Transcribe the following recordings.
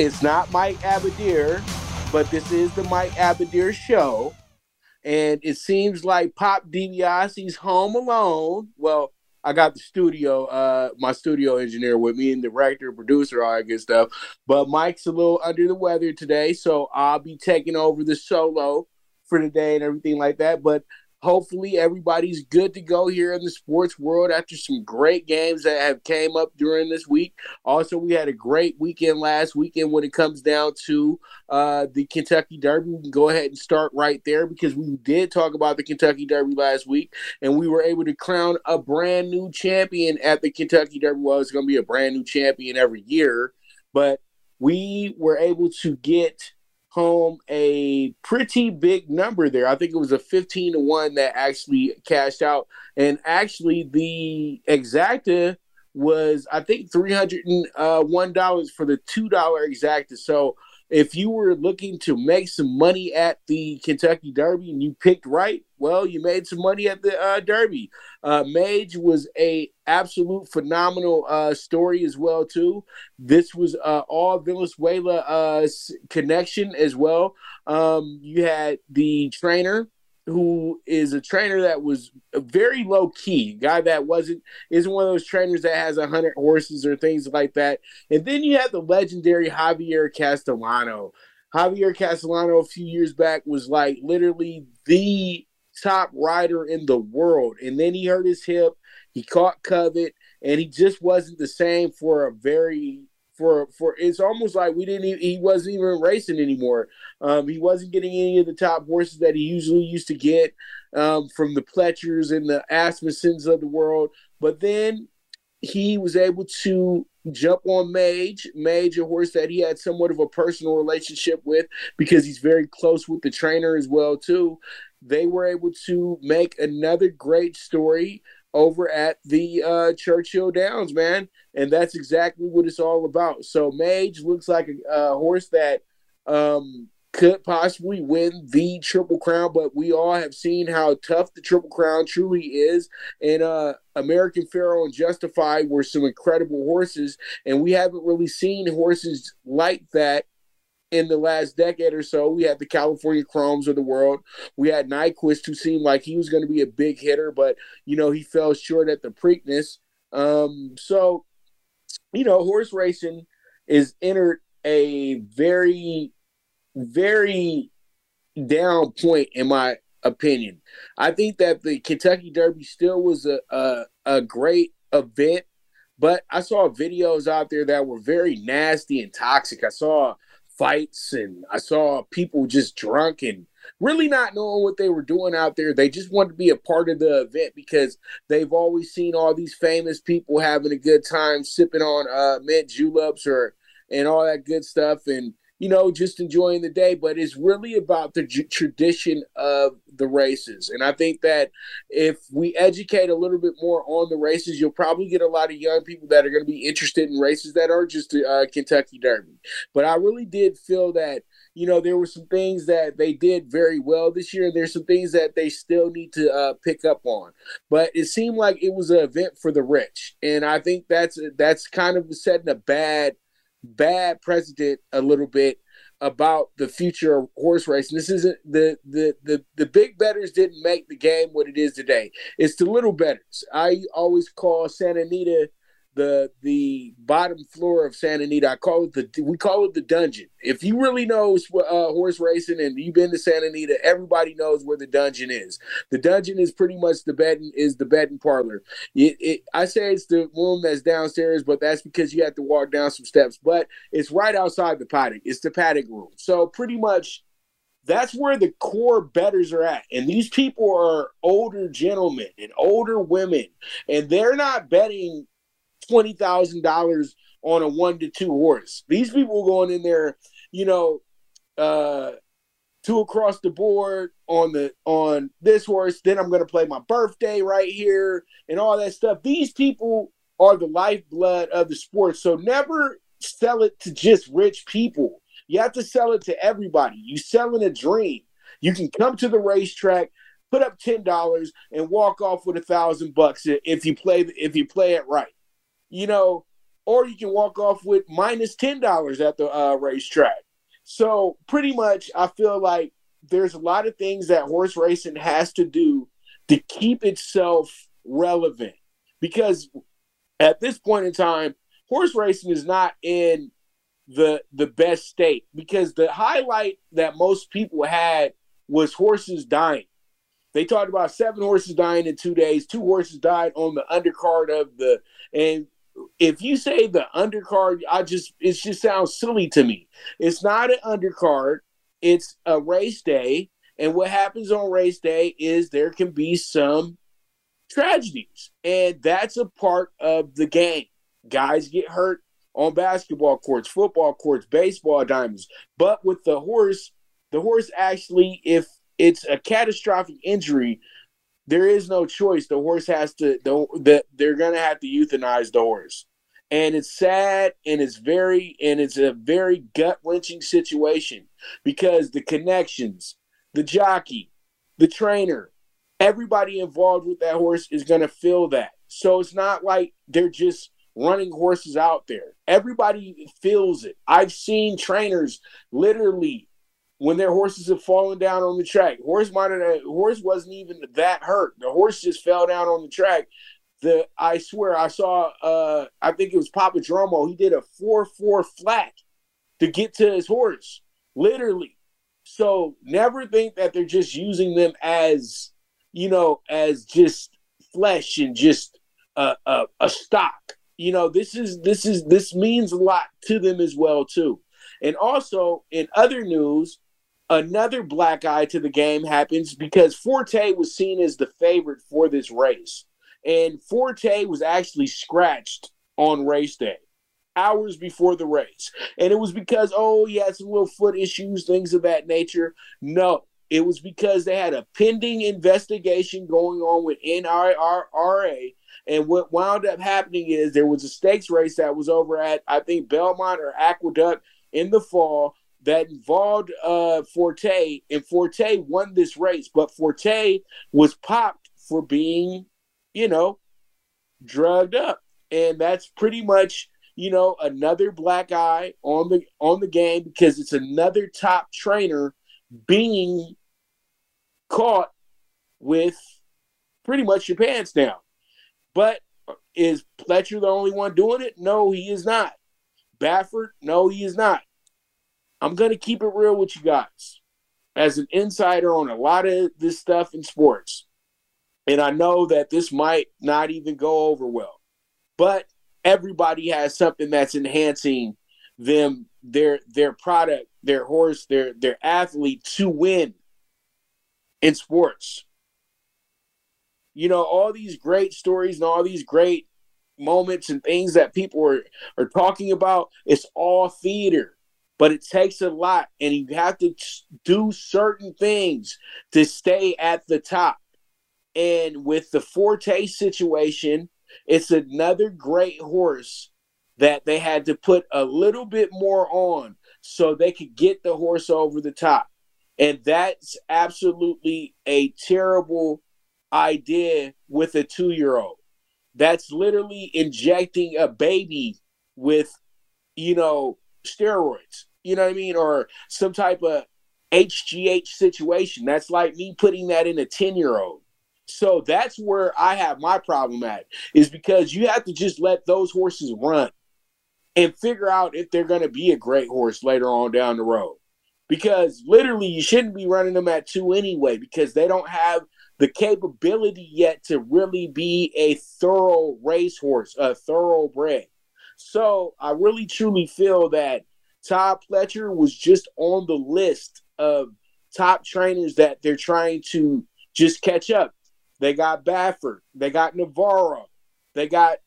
it's not Mike Abadir, but this is the Mike Abadir show. And it seems like Pop DiBiase's home alone. Well, I got the studio, uh, my studio engineer with me and director, producer, all that good stuff. But Mike's a little under the weather today, so I'll be taking over the solo for the day and everything like that. But hopefully everybody's good to go here in the sports world after some great games that have came up during this week. Also we had a great weekend last weekend when it comes down to uh, the kentucky derby. We can go ahead and start right there because we did talk about the kentucky derby last week and we were able to crown a brand new champion at the kentucky derby. Well it's going to be a brand new champion every year but we were able to get home a pretty big number there. I think it was a 15 to 1 that actually cashed out. And actually, the exacta was, I think, $301 uh, for the $2 exacta. So if you were looking to make some money at the Kentucky Derby and you picked right, well, you made some money at the uh, Derby. Uh, Mage was a absolute phenomenal uh, story as well too. This was uh, all Venezuela uh, connection as well. Um, you had the trainer who is a trainer that was very low key, guy that wasn't isn't one of those trainers that has a hundred horses or things like that. And then you have the legendary Javier Castellano. Javier Castellano a few years back was like literally the top rider in the world, and then he hurt his hip. He caught COVID, and he just wasn't the same for a very for for it's almost like we didn't even, he wasn't even racing anymore. Um, he wasn't getting any of the top horses that he usually used to get um, from the Pletchers and the Asmussens of the world. But then he was able to jump on Mage, Mage, a horse that he had somewhat of a personal relationship with because he's very close with the trainer as well too. They were able to make another great story over at the uh, Churchill Downs, man. And that's exactly what it's all about. So Mage looks like a, a horse that um, could possibly win the Triple Crown, but we all have seen how tough the Triple Crown truly is. And uh, American Pharoah and Justified were some incredible horses, and we haven't really seen horses like that in the last decade or so. We had the California Chromes of the world. We had Nyquist, who seemed like he was going to be a big hitter, but you know he fell short at the Preakness. Um, so, you know, horse racing is entered a very, very down point in my opinion. I think that the Kentucky Derby still was a a, a great event. But I saw videos out there that were very nasty and toxic. I saw fights and I saw people just drunk and really not knowing what they were doing out there. They just wanted to be a part of the event because they've always seen all these famous people having a good time sipping on uh, mint juleps or and all that good stuff and you know, just enjoying the day, but it's really about the j- tradition of the races. And I think that if we educate a little bit more on the races, you'll probably get a lot of young people that are going to be interested in races that are just the uh, Kentucky Derby. But I really did feel that, you know, there were some things that they did very well this year. And there's some things that they still need to uh, pick up on. But it seemed like it was an event for the rich. And I think that's that's kind of setting a bad – bad precedent a little bit about the future of horse racing. This isn't the the the the big betters didn't make the game what it is today. It's the little betters. I always call Santa Anita the the bottom floor of Santa Anita. I call it the we call it the dungeon. If you really know uh, horse racing and you've been to Santa Anita, everybody knows where the dungeon is. The dungeon is pretty much the betting is the betting parlor. It, it, I say it's the room that's downstairs, but that's because you have to walk down some steps. But it's right outside the paddock. It's the paddock room. So pretty much that's where the core betters are at. And these people are older gentlemen and older women, and they're not betting twenty thousand dollars on a one to two horse. These people going in there, you know, uh, two across the board on the on this horse. Then I'm to play my birthday right here and all that stuff. These people are the lifeblood of the sport. So never sell it to just rich people. You have to sell it to everybody. You selling a dream. You can come to the racetrack, put up ten dollars, and walk off with a thousand bucks if you play if you play it right. You know, or you can walk off with minus ten dollars at the uh, racetrack. So pretty much, I feel like there's a lot of things that horse racing has to do to keep itself relevant because at this point in time, horse racing is not in the the best state because the highlight that most people had was horses dying. They talked about seven horses dying in two days. Two horses died on the undercard of the and if you say the undercard, I just it just sounds silly to me. It's not an undercard. It's a race day, and what happens on race day is there can be some tragedies, and that's a part of the game. Guys get hurt on basketball courts, football courts, baseball diamonds. But with the horse, the horse actually, if it's a catastrophic injury, there is no choice. The horse has to. The, the they're gonna have to euthanize the horse, and it's sad and it's very and it's a very gut wrenching situation because the connections, the jockey, the trainer, everybody involved with that horse is gonna feel that. So it's not like they're just running horses out there. Everybody feels it. I've seen trainers literally when their horses have fallen down on the track. Horse might have, horse wasn't even that hurt. The horse just fell down on the track. The I swear I saw uh I think it was Papa Dromo. He did a four four flat to get to his horse, literally. So never think that they're just using them as you know as just flesh and just a, a, a stock. You know this is this is this means a lot to them as well too. And also in other news, another black eye to the game happens because Forte was seen as the favorite for this race. And Forte was actually scratched on race day, hours before the race. And it was because, oh, he had some little foot issues, things of that nature. No, it was because they had a pending investigation going on with NYRA. And what wound up happening is there was a stakes race that was over at, I think, Belmont or Aqueduct in the fall that involved uh, Forte, and Forte won this race, but Forte was popped for being, you know, drugged up, and that's pretty much you know another black eye on the on the game because it's another top trainer being caught with pretty much your pants down. But is Pletcher the only one doing it? No, he is not. Baffert? No, he is not. I'm going to keep it real with you guys as an insider on a lot of this stuff in sports. And I know that this might not even go over well, but everybody has something that's enhancing them their their product, their horse, their their athlete to win in sports. You know, all these great stories and all these great moments and things that people are, are talking about, it's all theater but it takes a lot and you have to do certain things to stay at the top. And with the forte situation it's another great horse that they had to put a little bit more on so they could get the horse over the top. And that's absolutely a terrible idea with a two year old that's literally injecting a baby with you know steroids you know what I mean, or some type of HGH situation. That's like me putting that in a 10 year old. So that's where I have my problem at, is because you have to just let those horses run and figure out if they're going to be a great horse later on down the road. Because literally, you shouldn't be running them at two anyway, because they don't have the capability yet to really be a thorough racehorse, a thoroughbred. So I really truly feel that Todd Pletcher was just on the list of top trainers that they're trying to just catch up. They got Baffert, they got Navarro, they got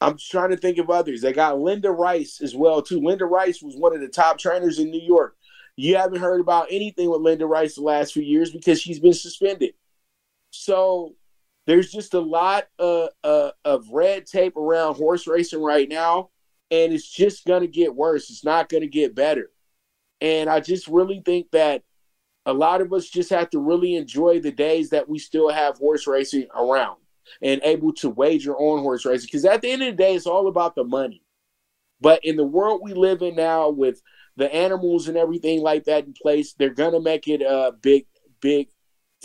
I'm trying to think of others. They got Linda Rice as well too. Linda Rice was one of the top trainers in New York. You haven't heard about anything with Linda Rice the last few years because she's been suspended. So there's just a lot of, uh, of red tape around horse racing right now, and it's just going to get worse. It's not going to get better. And I just really think that a lot of us just have to really enjoy the days that we still have horse racing around and able to wager on horse racing. Because at the end of the day, it's all about the money. But in the world we live in now, with the animals and everything like that in place, they're gonna make it a big, big,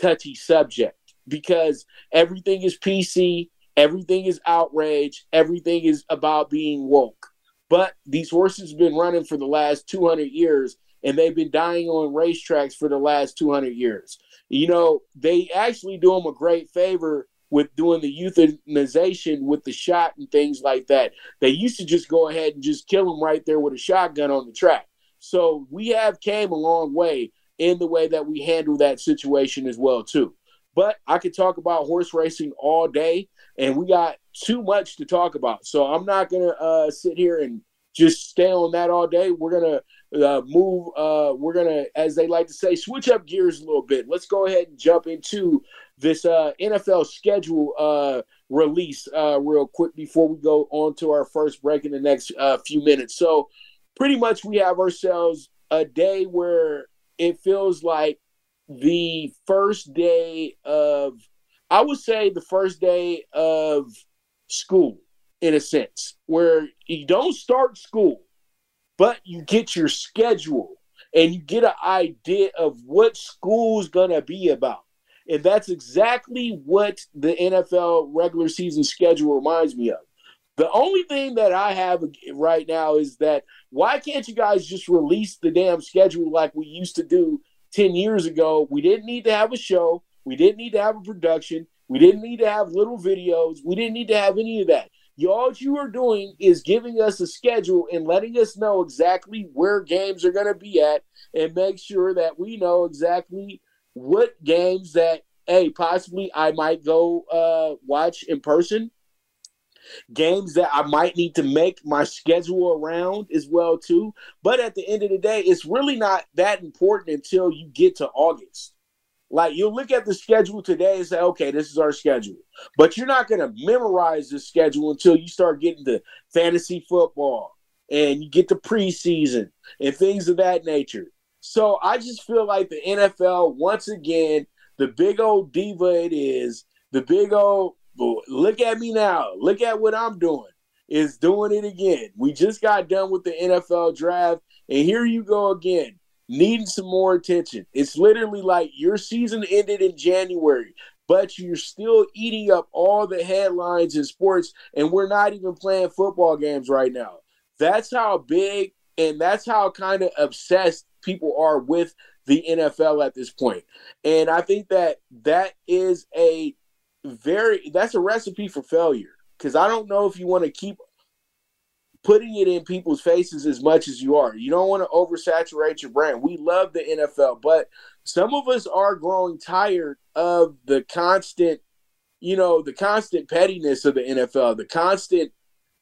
touchy subject because everything is PC, everything is outrage, everything is about being woke. But these horses have been running for the last 200 years, and they've been dying on racetracks for the last 200 years. You know, they actually do them a great favor with doing the euthanization with the shot and things like that. They used to just go ahead and just kill them right there with a shotgun on the track. So we have came a long way in the way that we handle that situation as well too. But I could talk about horse racing all day, and we got too much to talk about. So I'm not gonna uh, sit here and just stay on that all day. We're gonna uh, move. Uh, we're gonna, as they like to say, switch up gears a little bit. Let's go ahead and jump into this uh, NFL schedule uh, release uh, real quick before we go on to our first break in the next uh, few minutes. So, pretty much, we have ourselves a day where it feels like the first day of, I would say, the first day of school in a sense, where you don't start school, but you get your schedule and you get an idea of what school's gonna be about. And that's exactly what the NFL regular season schedule reminds me of. The only thing that I have right now is that why can't you guys just release the damn schedule like we used to do 10 years ago? We didn't need to have a show. We didn't need to have a production. We didn't need to have little videos. We didn't need to have any of that. All you are doing is giving us a schedule and letting us know exactly where games are going to be at and make sure that we know exactly what games that, hey, possibly I might go uh, watch in person. Games that I might need to make my schedule around as well too. But at the end of the day, it's really not that important until you get to August. Like you'll look at the schedule today and say, okay, this is our schedule. But you're not going to memorize the schedule until you start getting to fantasy football and you get to preseason and things of that nature. So I just feel like the NFL, once again, the big old diva it is, the big old look at me now, look at what I'm doing, is doing it again. We just got done with the NFL draft, and here you go again needing some more attention. It's literally like your season ended in January, but you're still eating up all the headlines in sports, and we're not even playing football games right now. That's how big and that's how kind of obsessed people are with the NFL at this point. And I think that that is a very that's a recipe for failure because I don't know if you want to keep putting it in people's faces as much as you are. You don't want to oversaturate your brand. We love the NFL, but some of us are growing tired of the constant, you know, the constant pettiness of the NFL, the constant,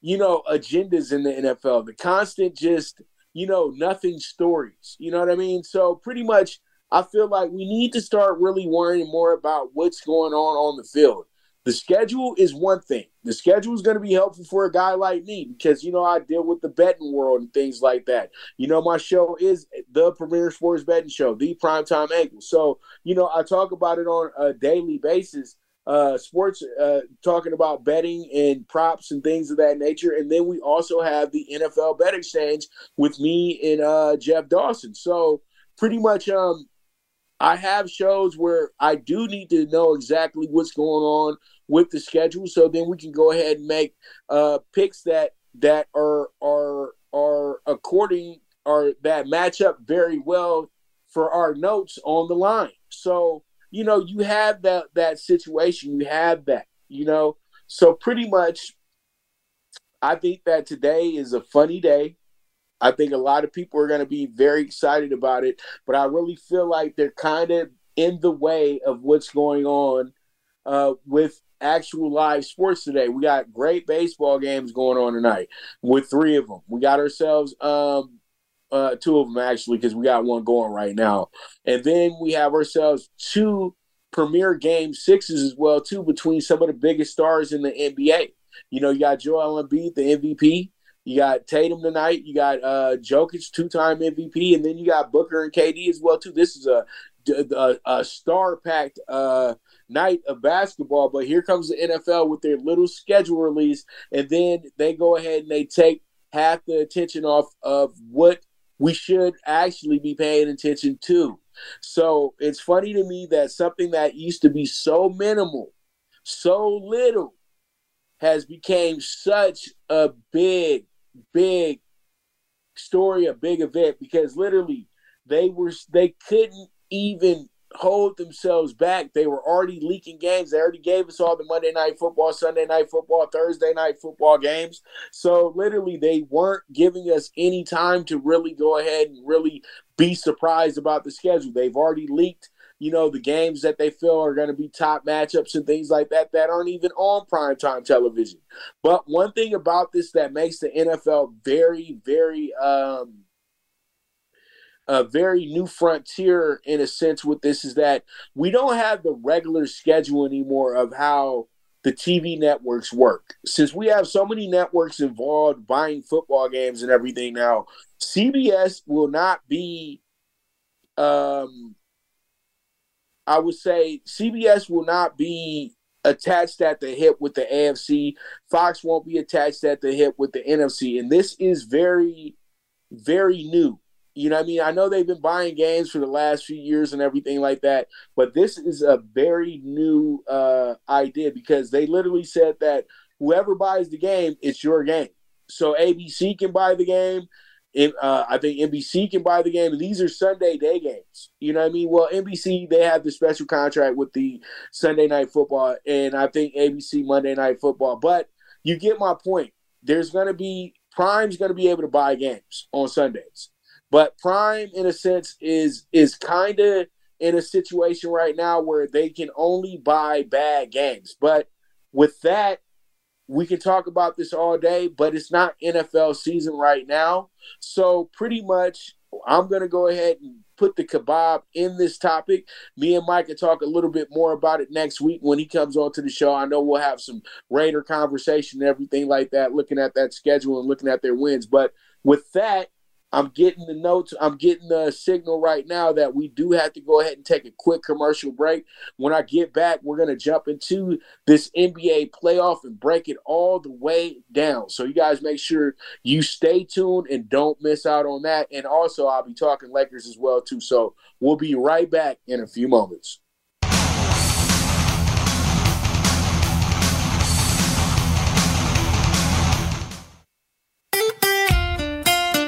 you know, agendas in the NFL, the constant just, you know, nothing stories. You know what I mean? So pretty much I feel like we need to start really worrying more about what's going on on the field. The schedule is one thing. The schedule is going to be helpful for a guy like me because, you know, I deal with the betting world and things like that. You know, my show is the premier sports betting show, the primetime angle. So, you know, I talk about it on a daily basis. Uh, sports, uh, talking about betting and props and things of that nature. And then we also have the NFL Bet Exchange with me and uh, Jeff Dawson. So pretty much, um, I have shows where I do need to know exactly what's going on with the schedule, so then we can go ahead and make uh, picks that that are are are according or that match up very well for our notes on the line. So you know you have that that situation, you have that, you know. So pretty much, I think that today is a funny day. I think a lot of people are going to be very excited about it, but I really feel like they're kind of in the way of what's going on uh, with actual live sports today. We got great baseball games going on tonight with three of them. We got ourselves um uh two of them actually because we got one going right now. And then we have ourselves two premier game sixes as well too between some of the biggest stars in the NBA. You know, you got Joel Embiid, the MVP. You got Tatum tonight. You got uh, Jokic, two-time MVP, and then you got Booker and KD as well too. This is a a, a star-packed uh, night of basketball. But here comes the NFL with their little schedule release, and then they go ahead and they take half the attention off of what we should actually be paying attention to. So it's funny to me that something that used to be so minimal, so little, has became such a big, big story, a big event because literally they were they couldn't even hold themselves back. They were already leaking games. They already gave us all the Monday night football, Sunday night football, Thursday night football games. So literally they weren't giving us any time to really go ahead and really be surprised about the schedule. They've already leaked you know, the games that they feel are going to be top matchups and things like that that aren't even on primetime television. But one thing about this that makes the NFL very, very um, a very new frontier in a sense with this is that we don't have the regular schedule anymore of how the TV networks work. Since we have so many networks involved buying football games and everything now, CBS will not be um I would say CBS will not be attached at the hip with the AFC. Fox won't be attached at the hip with the NFC. And this is very, very new. You know what I mean? I know they've been buying games for the last few years and everything like that, but this is a very new uh, idea because they literally said that whoever buys the game, it's your game. So ABC can buy the game. Uh, I think NBC can buy the game. These are Sunday day games. You know what I mean? Well, NBC they have the special contract with the Sunday night football, and I think ABC Monday night football. But you get my point. There's going to be Prime's going to be able to buy games on Sundays. But Prime, in a sense, is is kind of in a situation right now where they can only buy bad games. But with that, we can talk about this all day, but it's not NFL season right now. So pretty much, I'm to go ahead and put the kebab in this topic. Me and Mike can talk a little bit more about it next week when he comes on to the show. I know we'll have some Raider conversation and everything like that, looking at that schedule and looking at their wins. But with that, I'm getting the notes. I'm getting the signal right now that we do have to go ahead and take a quick commercial break. When I get back, we're going to jump into this NBA playoff and break it all the way down. So you guys make sure you stay tuned and don't miss out on that. And also, I'll be talking Lakers as well too. So we'll be right back in a few moments.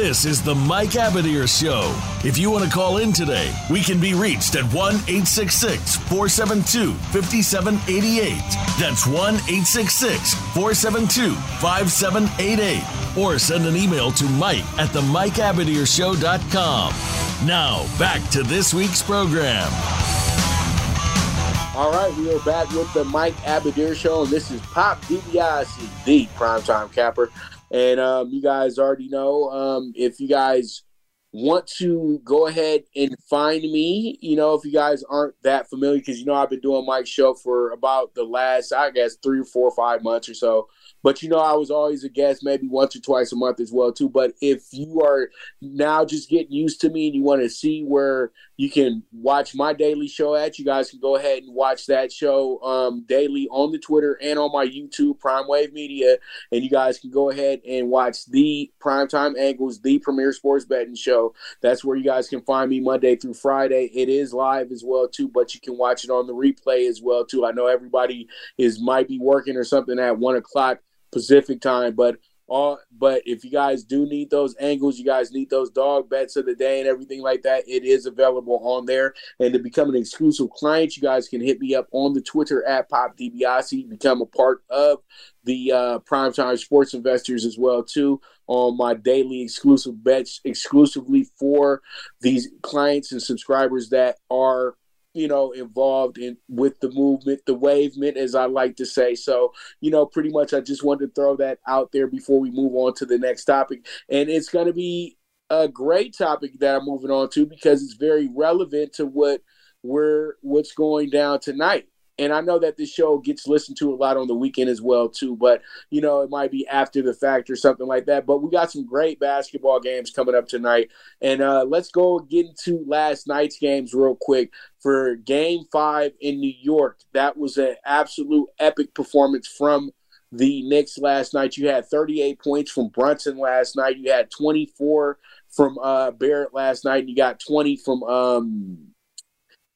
This is the Mike Abadir Show. If you want to call in today, we can be reached at 1 866 472 5788. That's 1 866 472 5788. Or send an email to Mike at the MikeAbadirShow.com. Now, back to this week's program. All right, we are back with the Mike Abadir Show, and this is Pop DiBiase, the primetime capper. And um, you guys already know um, if you guys want to go ahead and find me, you know, if you guys aren't that familiar, because you know I've been doing Mike's show for about the last, I guess, three four five months or so. But you know, I was always a guest, maybe once or twice a month as well too. But if you are now just getting used to me and you want to see where you can watch my daily show at, you guys can go ahead and watch that show um, daily on the Twitter and on my YouTube, Prime Wave Media, and you guys can go ahead and watch the Primetime Angles, the Premier Sports Betting Show. That's where you guys can find me Monday through Friday. It is live as well too, but you can watch it on the replay as well too. I know everybody is might be working or something at one o'clock Pacific time. But all but if you guys do need those angles, you guys need those dog bets of the day and everything like that, it is available on there. And to become an exclusive client, you guys can hit me up on the Twitter at Pop DiBiase, become a part of the uh, primetime sports investors as well too on my daily exclusive bets exclusively for these clients and subscribers that are you know, involved in with the movement, the wavement, as I like to say. So, you know, pretty much I just wanted to throw that out there before we move on to the next topic. And it's going to be a great topic that I'm moving on to because it's very relevant to what we're what's going down tonight and I know that this show gets listened to a lot on the weekend as well too. But you know, it might be after the fact or something like that. But we got some great basketball games coming up tonight, and uh, let's go get into last night's games real quick. For Game Five in New York, that was an absolute epic performance from the Knicks last night. You had 38 points from Brunson last night. You had 24 from uh, Barrett last night. And you got 20 from um,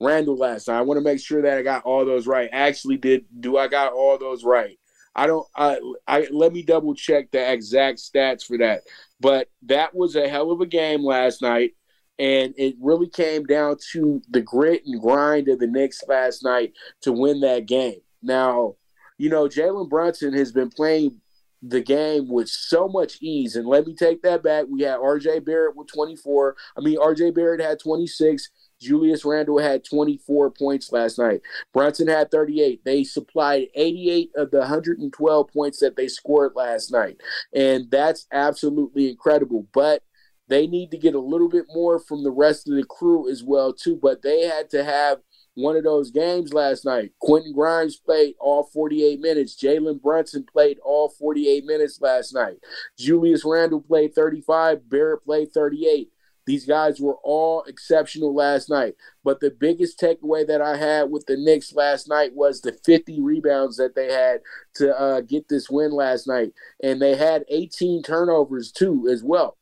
Randle last night. I want to make sure that I got all those right. Actually, did do I got all those right? I don't. I, I let me double check the exact stats for that. But that was a hell of a game last night, and it really came down to the grit and grind of the Knicks last night to win that game. Now, you know, Jalen Brunson has been playing the game with so much ease. And let me take that back. We had RJ Barrett with 24. I mean, RJ Barrett had 26. Julius Randle had 24 points last night. Brunson had 38. They supplied 88 of the 112 points that they scored last night. And that's absolutely incredible. But they need to get a little bit more from the rest of the crew as well, too. But they had to have one of those games last night. Quentin Grimes played all 48 minutes. Jalen Brunson played all 48 minutes last night. Julius Randle played 35. Barrett played 38. These guys were all exceptional last night. But the biggest takeaway that I had with the Knicks last night was the 50 rebounds that they had to uh, get this win last night. And they had 18 turnovers too, as well.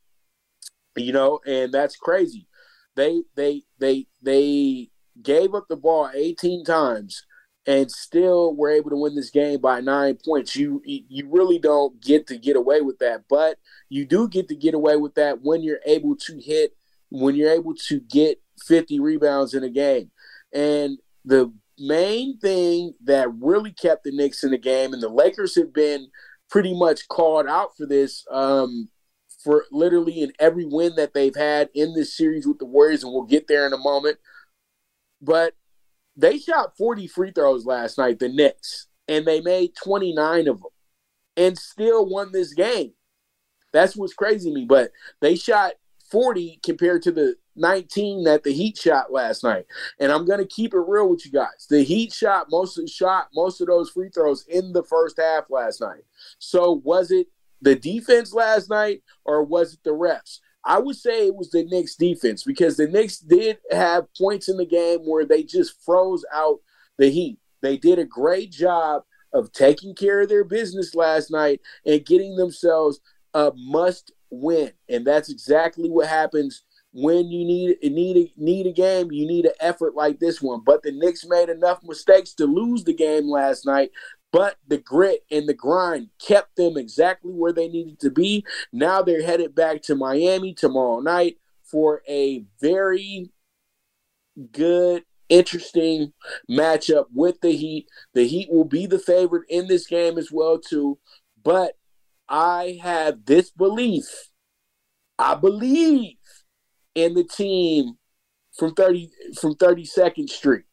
You know, and that's crazy. They they they they gave up the ball 18 times and still were able to win this game by nine points. You you really don't get to get away with that, but you do get to get away with that when you're able to hit when you're able to get 50 rebounds in a game. And the main thing that really kept the Knicks in the game, and the Lakers have been pretty much called out for this um, for literally in every win that they've had in this series with the Warriors, and we'll get there in a moment. But they shot 40 free throws last night, the Knicks, and they made 29 of them and still won this game. That's what's crazy to me. But they shot 40 compared to the 19 that the Heat shot last night. And I'm going to keep it real with you guys. The Heat shot most of shot most of those free throws in the first half last night. So was it the defense last night or was it the refs? I would say it was the Knicks defense because the Knicks did have points in the game where they just froze out the Heat. They did a great job of taking care of their business last night and getting themselves a must win. And that's exactly what happens when you need need a, need a game, you need an effort like this one. But the Knicks made enough mistakes to lose the game last night. But the grit and the grind kept them exactly where they needed to be. Now they're headed back to Miami tomorrow night for a very good, interesting matchup with the Heat. The Heat will be the favorite in this game as well too. But I have this belief. I believe in the team from 30 from 32nd Street.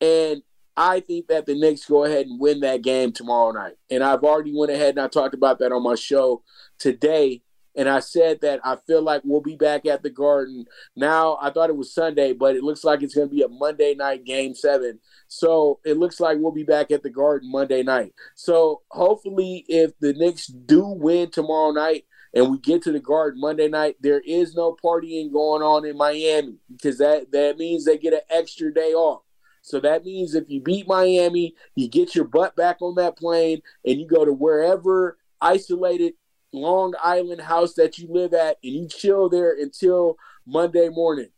And I think that the Knicks go ahead and win that game tomorrow night. And I've already went ahead and I talked about that on my show today. And I said that I feel like we'll be back at the Garden. Now, I thought it was Sunday, but it looks like it's going to be a Monday night game seven. So it looks like we'll be back at the Garden Monday night. So hopefully, if the Knicks do win tomorrow night, and we get to the Garden Monday night, there is no partying going on in Miami because that that means they get an extra day off. So that means if you beat Miami, you get your butt back on that plane and you go to wherever isolated Long Island house that you live at and you chill there until Monday morning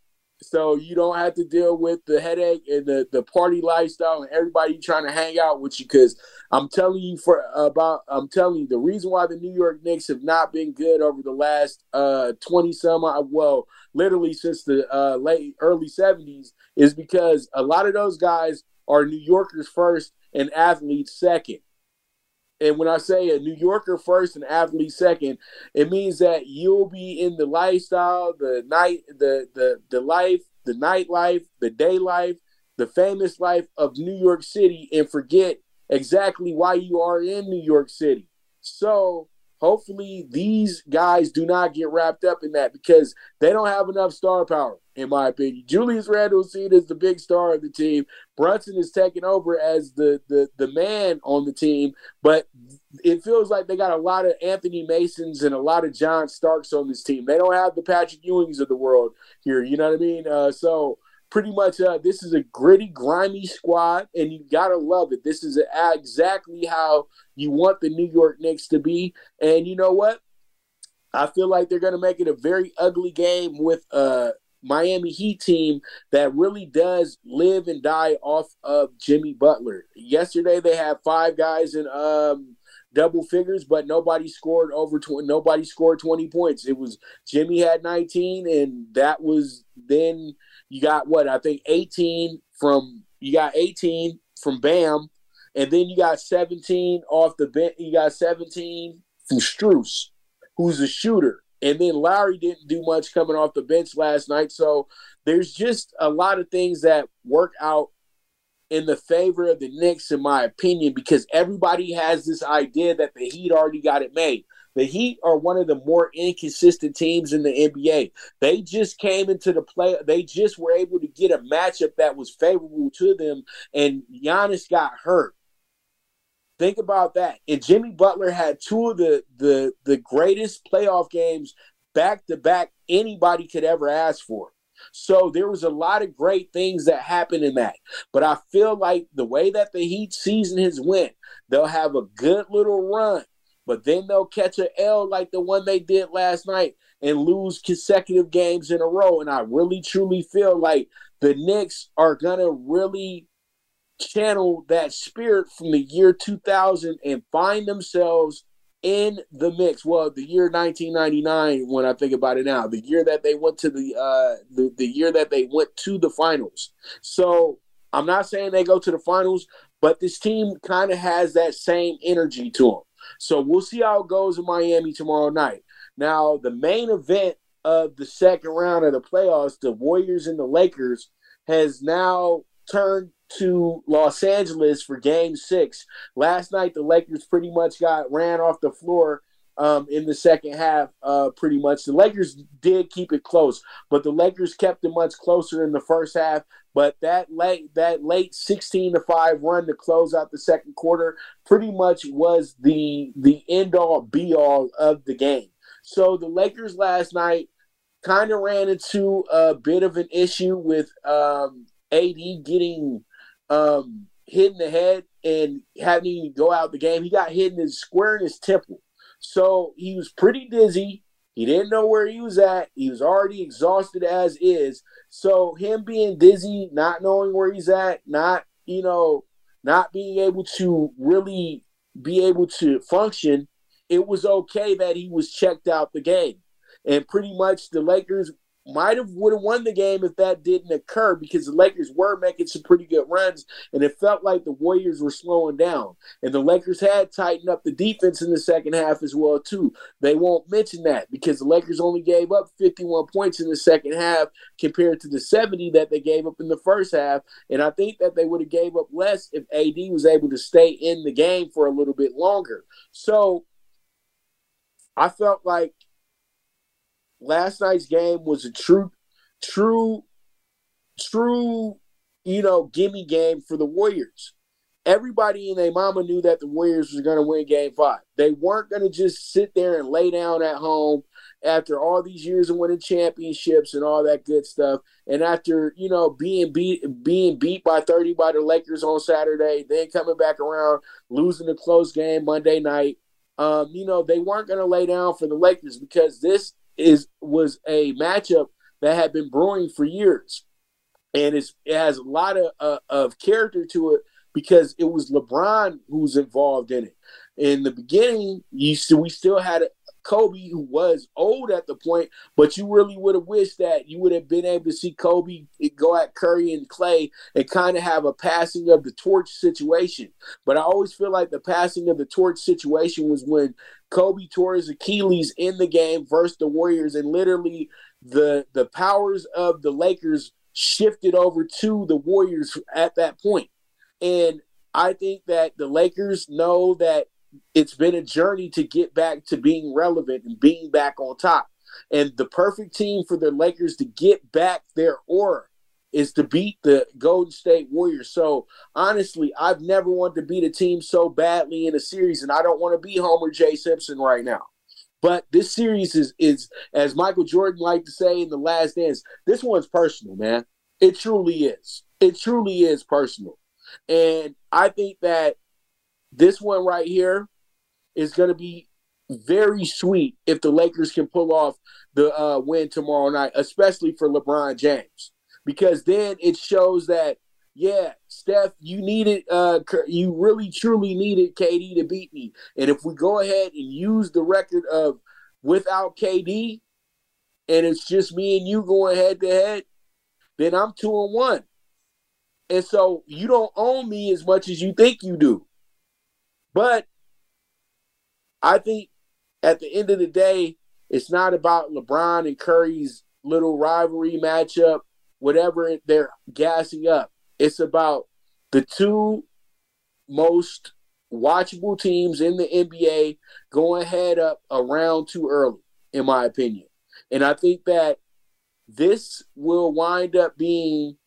so you don't have to deal with the headache and the, the party lifestyle and everybody trying to hang out with you because i'm telling you for about i'm telling you the reason why the new york knicks have not been good over the last uh 20 some well literally since the uh, late early 70s is because a lot of those guys are new yorkers first and athletes second and when I say a New Yorker first and athlete second, it means that you'll be in the lifestyle, the night, the the the life, the nightlife, the day life, the famous life of New York City, and forget exactly why you are in New York City. So hopefully these guys do not get wrapped up in that because they don't have enough star power in my opinion. Julius Randle is seen as the big star of the team. Brunson is taking over as the, the the man on the team, but it feels like they got a lot of Anthony Masons and a lot of John Starks on this team. They don't have the Patrick Ewings of the world here. You know what I mean? Uh, so pretty much, uh, this is a gritty, grimy squad, and you gotta love it. This is exactly how you want the New York Knicks to be. And you know what? I feel like they're going to make it a very ugly game with uh, Miami Heat team that really does live and die off of Jimmy Butler. Yesterday they had five guys in um, double figures, but nobody scored over 20, nobody scored 20 points. It was Jimmy had 19 and that was then you got what? I think 18 from you got 18 from Bam and then you got 17 off the bench. You got 17 from Strus, who's a shooter. And then Lowry didn't do much coming off the bench last night. So there's just a lot of things that work out in the favor of the Knicks, in my opinion, because everybody has this idea that the Heat already got it made. The Heat are one of the more inconsistent teams in the NBA. They just came into the play. They just were able to get a matchup that was favorable to them, and Giannis got hurt. Think about that. And Jimmy Butler had two of the the the greatest playoff games back to back anybody could ever ask for. So there was a lot of great things that happened in that. But I feel like the way that the Heat season has went, they'll have a good little run, but then they'll catch an L like the one they did last night and lose consecutive games in a row. And I really truly feel like the Knicks are gonna really channel that spirit from the year 2000 and find themselves in the mix. Well, the year 1999, when I think about it now, the year that they went to the uh, the, the year that they went to the finals. So I'm not saying they go to the finals, but this team kind of has that same energy to them. So we'll see how it goes in Miami tomorrow night. Now, the main event of the second round of the playoffs, the Warriors and the Lakers, has now turned to Los Angeles for game six. Last night, the Lakers pretty much got ran off the floor um, in the second half, uh, pretty much. The Lakers did keep it close, but the Lakers kept it much closer in the first half. But that late that late 16 to 5 run to close out the second quarter pretty much was the the end all be all of the game. So the Lakers last night kind of ran into a bit of an issue with um, AD getting um, hit in the head and having to go out the game. He got hit in his square in his temple. So he was pretty dizzy He didn't know where he was at. He was already exhausted as is. So him being dizzy, not knowing where he's at, not, you know, not being able to really be able to function, it was okay that he was checked out the game. And pretty much the Lakers might have would have won the game if that didn't occur because the Lakers were making some pretty good runs and it felt like the Warriors were slowing down. And the Lakers had tightened up the defense in the second half as well too. They won't mention that because the Lakers only gave up 51 points in the second half compared to the 70 that they gave up in the first half. And I think that they would have gave up less if AD was able to stay in the game for a little bit longer. So I felt like last night's game was a true, true, true, you know, gimme game for the Warriors. Everybody in their mama knew that the Warriors was going to win game five. They weren't going to just sit there and lay down at home after all these years of winning championships and all that good stuff. And after, you know, being beat being beat by 30 by the Lakers on Saturday, then coming back around, losing the close game Monday night. Um, you know, they weren't going to lay down for the Lakers because this is was a matchup that had been brewing for years, and it has a lot of uh, of character to it because it was LeBron who's involved in it. In the beginning, you still, we still had Kobe who was old at the point, but you really would have wished that you would have been able to see Kobe go at Curry and Klay and kind of have a passing of the torch situation. But I always feel like the passing of the torch situation was when Kobe tore his Achilles in the game versus the Warriors, and literally the the powers of the Lakers shifted over to the Warriors at that point. And I think that the Lakers know that it's been a journey to get back to being relevant and being back on top. And the perfect team for the Lakers to get back their aura is to beat the Golden State Warriors. So honestly, I've never wanted to beat a team so badly in a series, and I don't want to be Homer J. Simpson right now. But this series is is as Michael Jordan liked to say in the last dance, this one's personal, man. It truly is. It truly is personal. And I think that this one right here is going to be very sweet if the Lakers can pull off the uh, win tomorrow night, especially for LeBron James because then it shows that yeah, Steph, you needed uh you really truly needed KD to beat me. And if we go ahead and use the record of without KD and it's just me and you going head to head, then I'm 2 and 1. And so you don't own me as much as you think you do. But I think at the end of the day, it's not about LeBron and Curry's little rivalry matchup whatever they're gassing up. It's about the two most watchable teams in the NBA going head up around too early, in my opinion. And I think that this will wind up being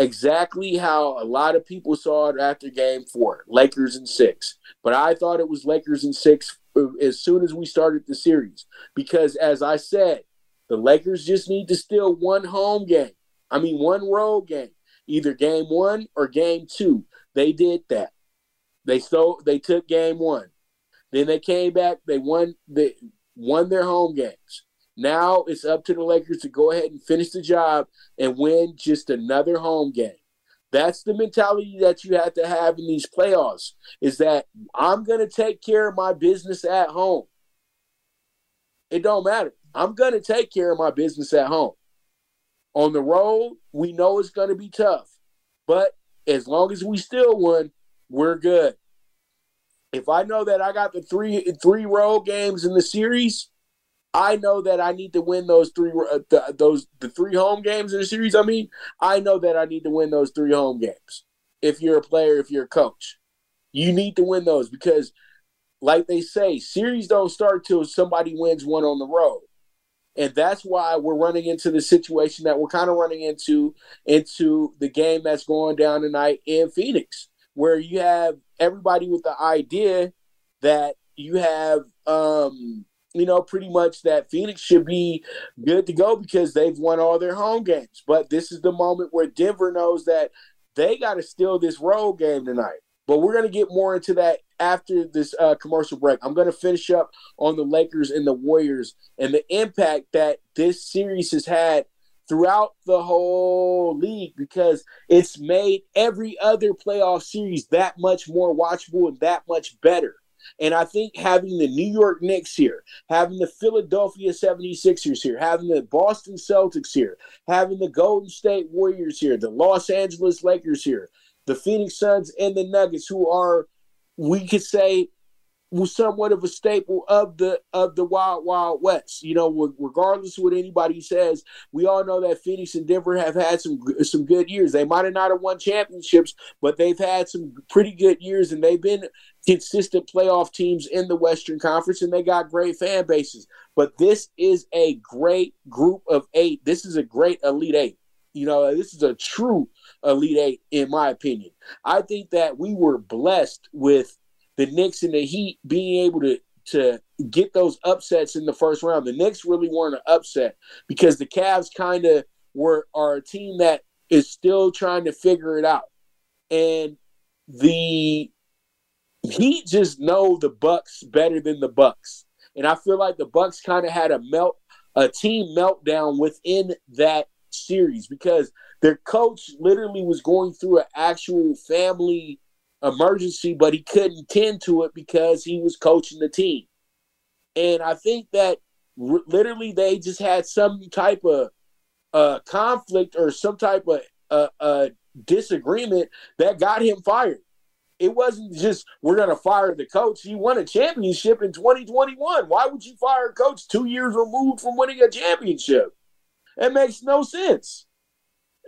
exactly how a lot of people saw it after game four Lakers in six. But I thought it was Lakers in six uh, as soon as we started the series. Because as I said, the Lakers just need to steal one home game. I mean, one road game, either game one or game two. They did that. They stole. They took game one. Then they came back. They won. They won their home games. Now it's up to the Lakers to go ahead and finish the job and win just another home game. That's the mentality that you have to have in these playoffs. Is that I'm going to take care of my business at home. It don't matter. I'm going to take care of my business at home. On the road, we know it's going to be tough, but as long as we still win, we're good. If I know that I got the three three road games in the series, I know that I need to win those three uh, the, those the three home games in the series. I mean, I know that I need to win those three home games. If you're a player, if you're a coach, you need to win those because, like they say, series don't start till somebody wins one on the road and that's why we're running into the situation that we're kind of running into into the game that's going down tonight in Phoenix, where you have everybody with the idea that you have um you know, pretty much that Phoenix should be good to go because they've won all their home games. But this is the moment where Denver knows that they got to steal this road game tonight. But we're going to get more into that after this uh, commercial break. I'm going to finish up on the Lakers and the Warriors and the impact that this series has had throughout the whole league because it's made every other playoff series that much more watchable and that much better. And I think having the New York Knicks here, having the Philadelphia 76ers here, having the Boston Celtics here, having the Golden State Warriors here, the Los Angeles Lakers here, the Phoenix Suns and the Nuggets, who are, we could say, was somewhat of a staple of the of the Wild Wild West. You know, regardless of what anybody says, we all know that Phoenix and Denver have had some some good years. They might have not have won championships, but they've had some pretty good years, and they've been consistent playoff teams in the Western Conference, and they got great fan bases. But this is a great group of eight. This is a great Elite Eight. You know, this is a true Elite Eight, in my opinion. I think that we were blessed with the Knicks and the Heat being able to to get those upsets in the first round. The Knicks really weren't an upset because the Cavs kind of were are a team that is still trying to figure it out. And the Heat just know the Bucks better than the Bucks. And I feel like the Bucks kind of had a melt a team meltdown within that series because their coach literally was going through an actual family emergency, but he couldn't tend to it because he was coaching the team. And I think that r- literally they just had some type of uh, conflict or some type of uh, uh, disagreement that got him fired. It wasn't just we're going to fire the coach. He won a championship in 2021. Why would you fire a coach two years removed from winning a championship? It makes no sense,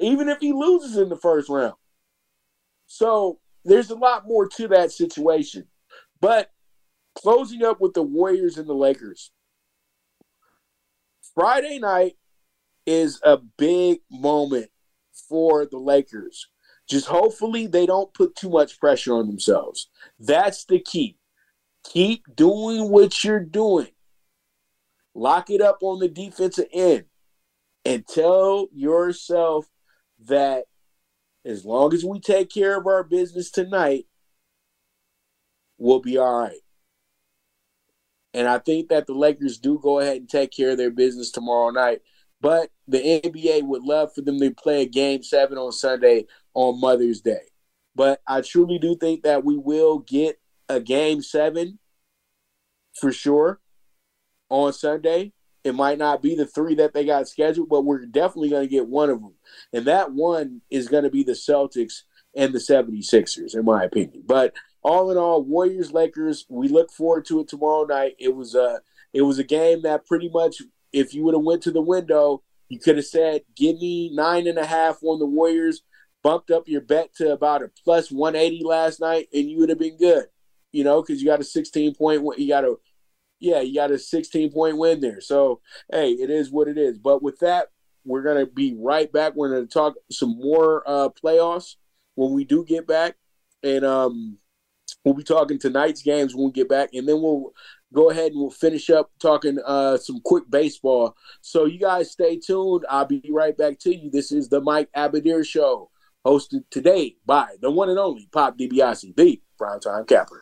even if he loses in the first round. So there's a lot more to that situation. But closing up with the Warriors and the Lakers, Friday night is a big moment for the Lakers. Just hopefully they don't put too much pressure on themselves. That's the key. Keep doing what you're doing. Lock it up on the defensive end and tell yourself that as long as we take care of our business tonight, we'll be all right. And I think that the Lakers do go ahead and take care of their business tomorrow night. But the NBA would love for them to play a game seven on Sunday on Mother's Day. But I truly do think that we will get a game seven for sure on Sunday. It might not be the three that they got scheduled, but we're definitely going to get one of them. And that one is going to be the Celtics and the 76ers, in my opinion. But all in all, Warriors Lakers, we look forward to it tomorrow night. It was a it was a game that pretty much if you would have went to the window, you could have said, give me nine and a half on the Warriors, bumped up your bet to about a plus 180 last night, and you would have been good. You know, because you got a 16 point you got a yeah, you got a 16 point win there. So, hey, it is what it is. But with that, we're going to be right back. We're going to talk some more uh, playoffs when we do get back. And um, we'll be talking tonight's games when we get back. And then we'll go ahead and we'll finish up talking uh, some quick baseball. So, you guys stay tuned. I'll be right back to you. This is the Mike Abadir Show, hosted today by the one and only Pop DiBiase, the primetime capper.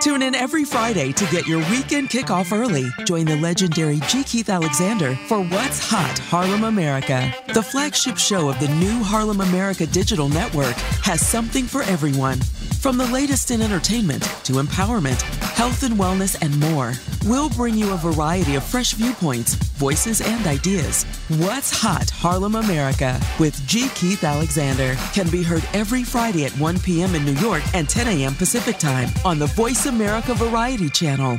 Tune in every Friday to get your weekend kickoff early. Join the legendary G. Keith Alexander for What's Hot Harlem America. The flagship show of the new Harlem America Digital Network has something for everyone From the latest in entertainment to empowerment, health and wellness, and more, we'll bring you a variety of fresh viewpoints, voices, and ideas. What's Hot Harlem America with G. Keith Alexander can be heard every Friday at 1 p.m. in New York and 10 a.m. Pacific Time on the Voice America Variety Channel.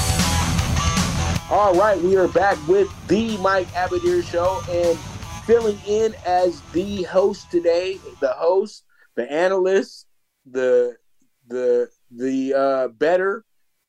All right, we are back with the Mike Abadir Show and filling in as the host today, the host the analyst, the the the uh, better,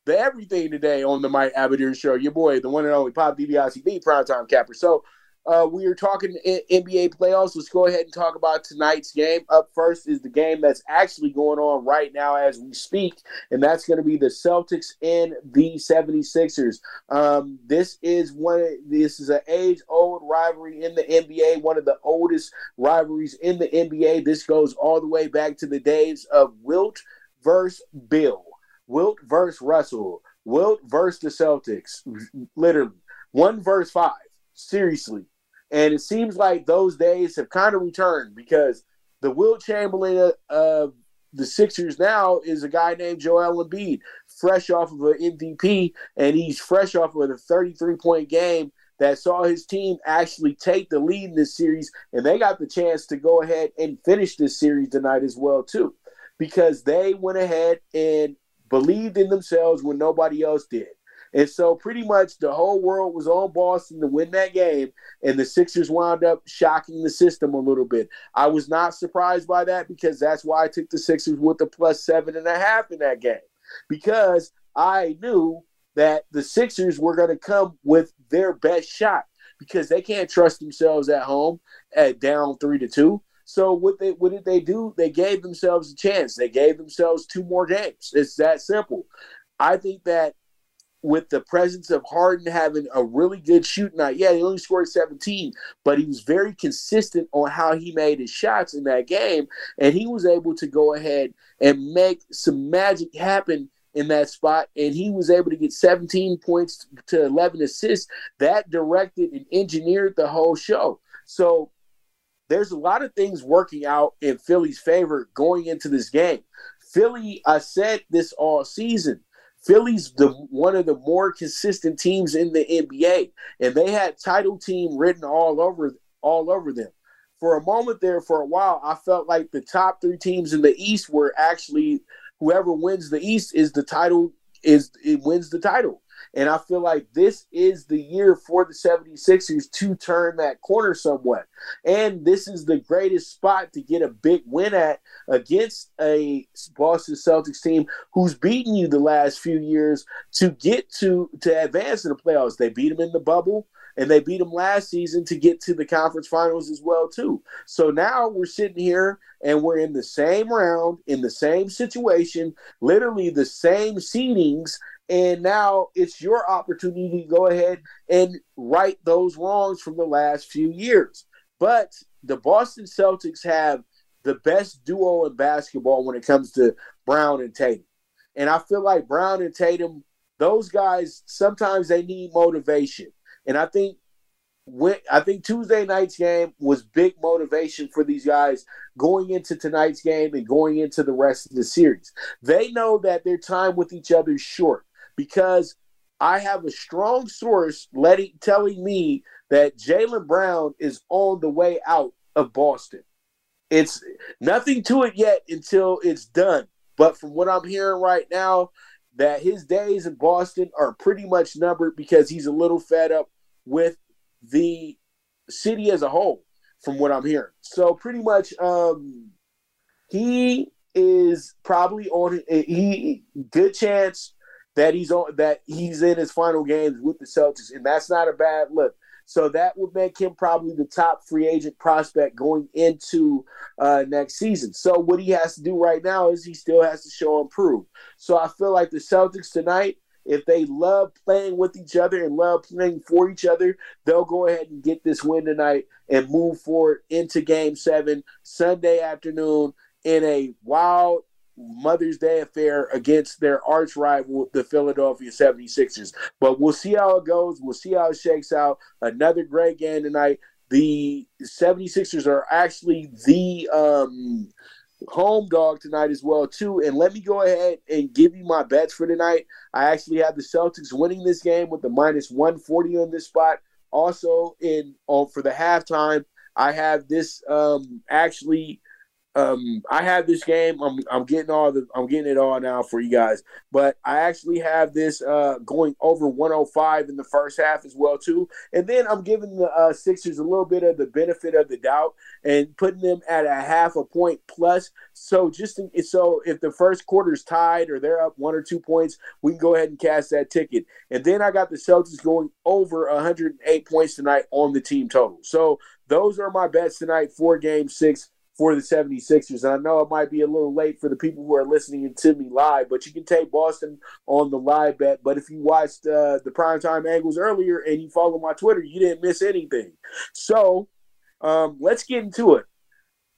the everything today on the Mike Abadir show. Your boy, the one and only Pop DiBiase, the primetime capper. So uh, we are talking NBA playoffs. Let's go ahead and talk about tonight's game. Up first is the game that's actually going on right now as we speak, and that's going to be the Celtics and the 76ers. Um, this is one. This is an age-old rivalry in the NBA, one of the oldest rivalries in the NBA. This goes all the way back to the days of Wilt versus Bill, Wilt versus Russell, Wilt versus the Celtics. Literally, one verse five. Seriously, and it seems like those days have kind of returned because the Wilt Chamberlain of the Sixers now is a guy named Joel Embiid, fresh off of an MVP, and he's fresh off of a 33 point game that saw his team actually take the lead in this series, and they got the chance to go ahead and finish this series tonight as well too, because they went ahead and believed in themselves when nobody else did. And so pretty much the whole world was on Boston to win that game, and the Sixers wound up shocking the system a little bit. I was not surprised by that because that's why I took the Sixers with the plus seven and a half in that game. Because I knew that the Sixers were going to come with their best shot because they can't trust themselves at home at down three to two. So what they what did they do? They gave themselves a chance. They gave themselves two more games. It's that simple. I think that with the presence of Harden having a really good shooting night. Yeah, he only scored 17, but he was very consistent on how he made his shots in that game. And he was able to go ahead and make some magic happen in that spot. And he was able to get 17 points to 11 assists. That directed and engineered the whole show. So there's a lot of things working out in Philly's favor going into this game. Philly, I said this all season Philly's the one of the more consistent teams in the NBA, and they had title team written all over all over them. For a moment there, for a while, I felt like the top three teams in the East were actually whoever wins the East is the title is it wins the title. And I feel like this is the year for the 76ers to turn that corner somewhat. And this is the greatest spot to get a big win at against a Boston Celtics team who's beaten you the last few years to get to to advance in the playoffs. They beat them in the bubble and they beat them last season to get to the conference finals as well too. So now we're sitting here and we're in the same round in the same situation, literally the same seedings and now it's your opportunity to go ahead and right those wrongs from the last few years. But the Boston Celtics have the best duo in basketball when it comes to Brown and Tatum. And I feel like Brown and Tatum, those guys, sometimes they need motivation. And I think when I think Tuesday night's game was big motivation for these guys going into tonight's game and going into the rest of the series. They know that their time with each other is short because I have a strong source letting telling me that Jaylen Brown is on the way out of Boston. It's nothing to it yet until it's done. But from what I'm hearing right now, that his days in Boston are pretty much numbered because he's a little fed up with the city as a whole, from what I'm hearing. So pretty much, um, he is probably on. He good chance that he's on that he's in his final games with the Celtics, and that's not a bad look. So that would make him probably the top free agent prospect going into uh, next season. So what he has to do right now is he still has to show and prove. So I feel like the Celtics tonight, if they love playing with each other and love playing for each other, they'll go ahead and get this win tonight and move forward into Game Seven Sunday afternoon in a wild Mother's Day affair against their arch rival, the Philadelphia 76ers. But we'll see how it goes. We'll see how it shakes out. Another great game tonight. The 76ers are actually the um, home dog tonight as well too and let me go ahead and give you my bets for tonight i actually have the celtics winning this game with the minus 140 on this spot also in on for the halftime i have this um actually um, I have this game. I'm I'm getting all the I'm getting it all now for you guys. But I actually have this uh, going over 105 in the first half as well too. And then I'm giving the uh, Sixers a little bit of the benefit of the doubt and putting them at a half a point plus. So just so if the first quarter is tied or they're up one or two points, we can go ahead and cast that ticket. And then I got the Celtics going over 108 points tonight on the team total. So those are my bets tonight for Game Six for the 76ers. And I know it might be a little late for the people who are listening to me live, but you can take Boston on the live bet. But if you watched uh, the primetime angles earlier and you follow my Twitter, you didn't miss anything. So um, let's get into it.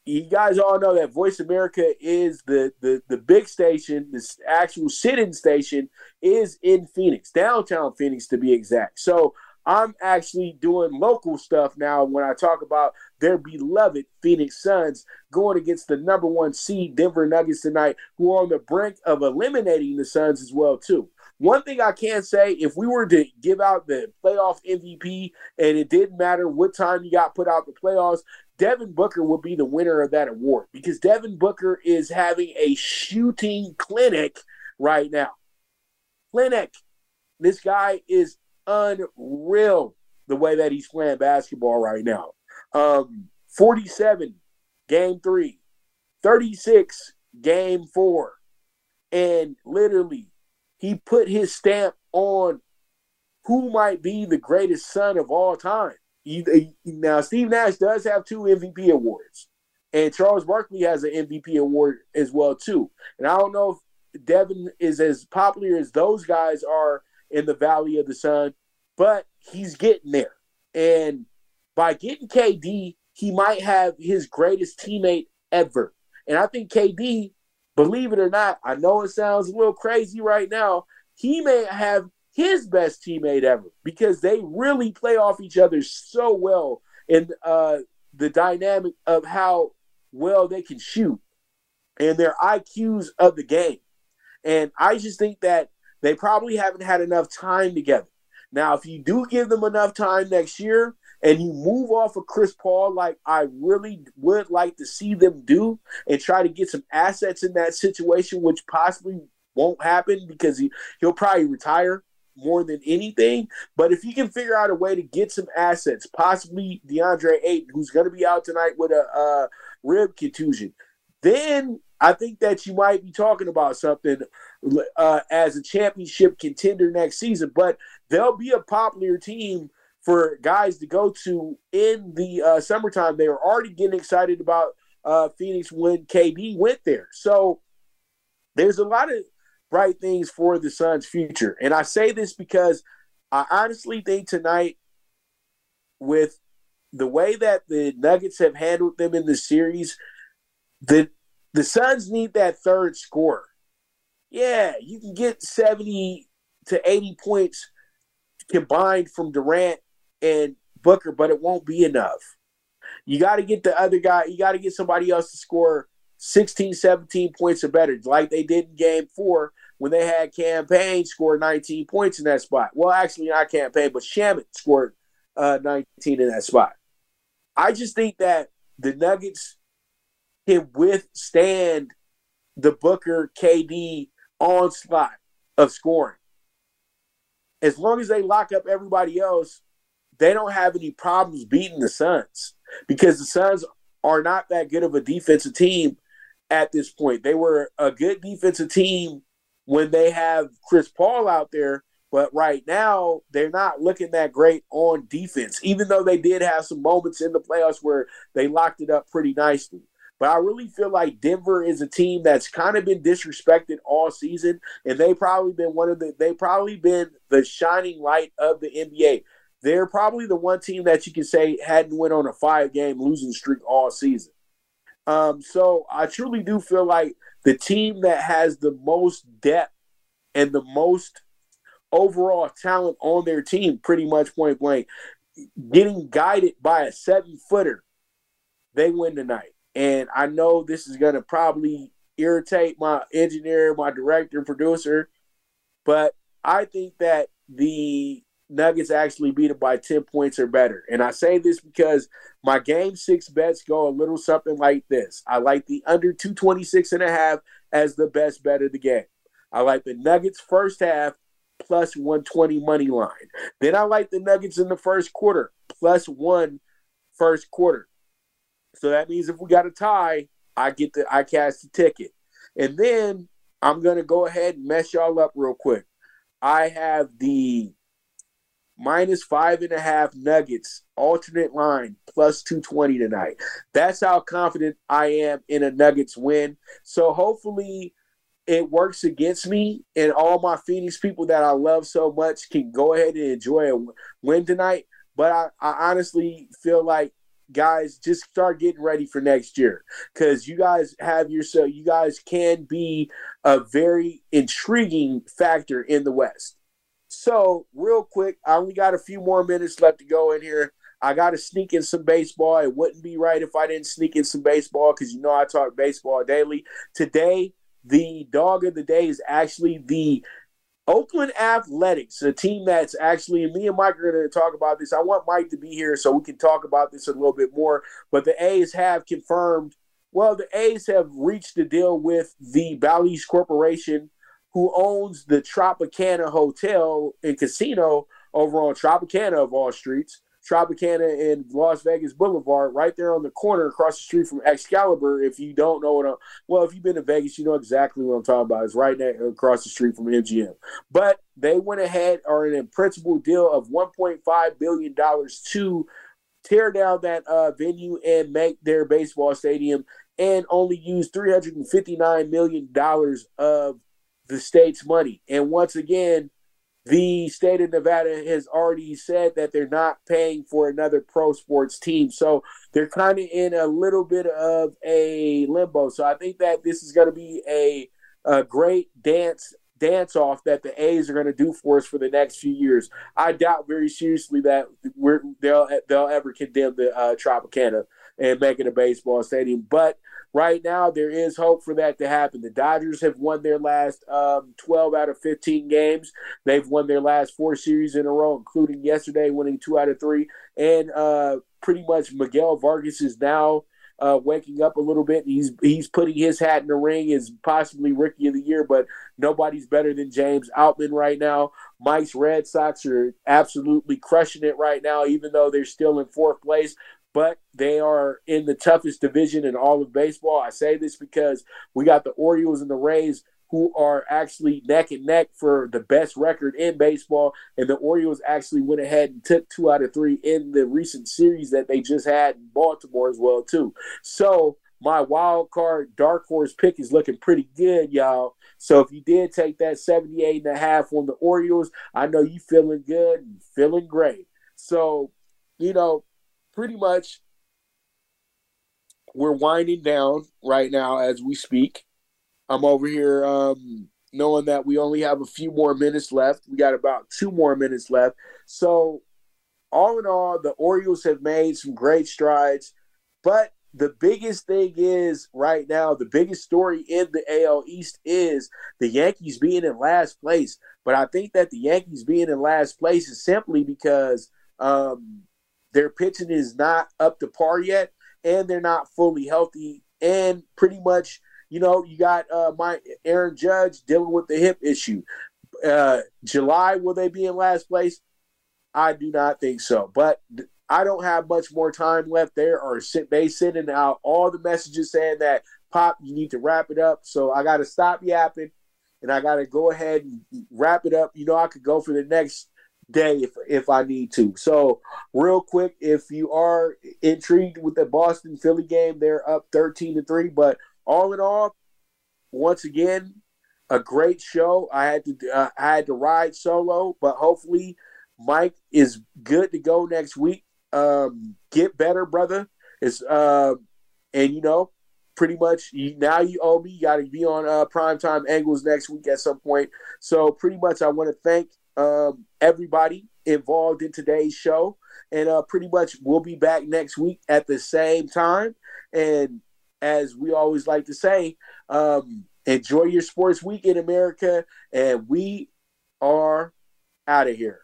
You guys all know that Voice America is the, the, the big station, the actual sit-in station is in Phoenix, downtown Phoenix to be exact. So I'm actually doing local stuff now when I talk about their beloved Phoenix Suns going against the number one seed Denver Nuggets tonight, who are on the brink of eliminating the Suns as well too. One thing I can say, if we were to give out the playoff MVP and it didn't matter what time you got put out the playoffs, Devin Booker would be the winner of that award because Devin Booker is having a shooting clinic right now. Clinic. This guy is unreal the way that he's playing basketball right now. Um, 47, game three, 36, game four. And literally, he put his stamp on who might be the greatest son of all time. Now, Steve Nash does have two MVP awards, and Charles Barkley has an MVP award as well too. And I don't know if Devin is as popular as those guys are in the Valley of the Sun, but he's getting there. And by getting KD, he might have his greatest teammate ever. And I think KD, believe it or not, I know it sounds a little crazy right now, he may have his best teammate ever because they really play off each other so well in uh, the dynamic of how well they can shoot and their IQs of the game. And I just think that they probably haven't had enough time together. Now, if you do give them enough time next year and you move off of Chris Paul, like I really would like to see them do, and try to get some assets in that situation, which possibly won't happen because he, he'll probably retire more than anything. But if you can figure out a way to get some assets, possibly DeAndre Ayton, who's going to be out tonight with a rib contusion, then I think that you might be talking about something uh, as a championship contender next season. But they'll be a popular team for guys to go to in the uh, summertime. They were already getting excited about uh, Phoenix when KD went there. So there's a lot of bright things for the Suns' future. And I say this because I honestly think tonight, with the way that the Nuggets have handled them in the series, the the Suns need that third scorer. Yeah, you can get 70 to 80 points combined from Durant and Booker, but it won't be enough. You got to get the other guy, you got to get somebody else to score 16, 17 points or better, like they did in game four when they had Cam Payne score 19 points in that spot. Well, actually, not Cam Payne, but Shamet scored uh, 19 in that spot. I just think that the Nuggets can withstand the Booker KD onslaught of scoring. As long as they lock up everybody else, they don't have any problems beating the Suns because the Suns are not that good of a defensive team at this point. They were a good defensive team when they have Chris Paul out there, but right now they're not looking that great on defense, even though they did have some moments in the playoffs where they locked it up pretty nicely. But I really feel like Denver is a team that's kind of been disrespected all season, and they probably been one of the they probably been the shining light of the NBA. They're probably the one team that you can say hadn't went on a five game losing streak all season. Um, so I truly do feel like the team that has the most depth and the most overall talent on their team, pretty much point blank, getting guided by a seven footer, they win tonight. And I know this is going to probably irritate my engineer, my director, producer, but I think that the Nuggets actually beat it by 10 points or better. And I say this because my game six bets go a little something like this. I like the under 226 and a half as the best bet of the game. I like the Nuggets first half plus 120 money line. Then I like the Nuggets in the first quarter plus one first quarter. So that means if we got a tie, I get the I cast the ticket. And then I'm gonna go ahead and mess y'all up real quick. I have the minus five and a half Nuggets alternate line plus 220 tonight. That's how confident I am in a Nuggets win. So hopefully it works against me and all my Phoenix people that I love so much can go ahead and enjoy a win tonight. But I, I honestly feel like guys just start getting ready for next year because you guys have yourself you guys can be a very intriguing factor in the west so, real quick, I only got a few more minutes left to go in here. I got to sneak in some baseball. It wouldn't be right if I didn't sneak in some baseball because you know I talk baseball daily. Today, the dog of the day is actually the Oakland Athletics, a team that's actually, me and Mike are going to talk about this. I want Mike to be here so we can talk about this a little bit more. But the A's have confirmed, well, the A's have reached a deal with the Bally's Corporation who owns the Tropicana Hotel and Casino over on Tropicana of all streets, Tropicana and Las Vegas Boulevard, right there on the corner across the street from Excalibur. If you don't know what I'm, well, if you've been to Vegas, you know exactly what I'm talking about. It's right there across the street from MGM. But they went ahead or an in principle deal of 1.5 billion dollars to tear down that uh, venue and make their baseball stadium and only use 359 million dollars of the state's money. And once again, the state of Nevada has already said that they're not paying for another pro sports team. So they're kind of in a little bit of a limbo. So I think that this is going to be a, a great dance dance off that the A's are going to do for us for the next few years. I doubt very seriously that they'll they'll ever condemn the uh, Tropicana and make it a baseball stadium. But right now, there is hope for that to happen. The Dodgers have won their last um, 12 out of 15 games. They've won their last four series in a row, including yesterday winning two out of three. And uh, pretty much Miguel Vargas is now. Uh, waking up a little bit. He's he's putting his hat in the ring as possibly rookie of the year, but nobody's better than James Outman right now. Mike's Red Sox are absolutely crushing it right now, even though they're still in fourth place but they are in the toughest division in all of baseball. I say this because we got the Orioles and the Rays who are actually neck and neck for the best record in baseball. And the Orioles actually went ahead and took two out of three in the recent series that they just had in Baltimore as well, too. So my wild card dark horse pick is looking pretty good, y'all. So if you did take that 78 and a half on the Orioles, I know you feeling good and feeling great. So, you know, pretty much we're winding down right now as we speak. I'm over here um, knowing that we only have a few more minutes left. We got about two more minutes left. So, all in all, the Orioles have made some great strides. But the biggest thing is right now, the biggest story in the AL East is the Yankees being in last place. But I think that the Yankees being in last place is simply because um, their pitching is not up to par yet, and they're not fully healthy. And pretty much you know, you got uh, my Aaron Judge dealing with the hip issue. Uh, July, will they be in last place? I do not think so. But I don't have much more time left. There are they sending out all the messages saying that Pop, you need to wrap it up. So I got to stop yapping, and I got to go ahead and wrap it up. You know, I could go for the next day if if I need to. So real quick, if you are intrigued with the Boston Philly game, they're up thirteen to three. But all in all, once again, a great show. I had to uh, I had to ride solo, but hopefully Mike is good to go next week. Um, get better, brother. It's uh, and you know, pretty much you, now you owe me. You got to be on uh, primetime angles next week at some point. So pretty much, I want to thank um, everybody involved in today's show, and uh, pretty much we'll be back next week at the same time. And as we always like to say, um, enjoy your sports week in America, and we are out of here.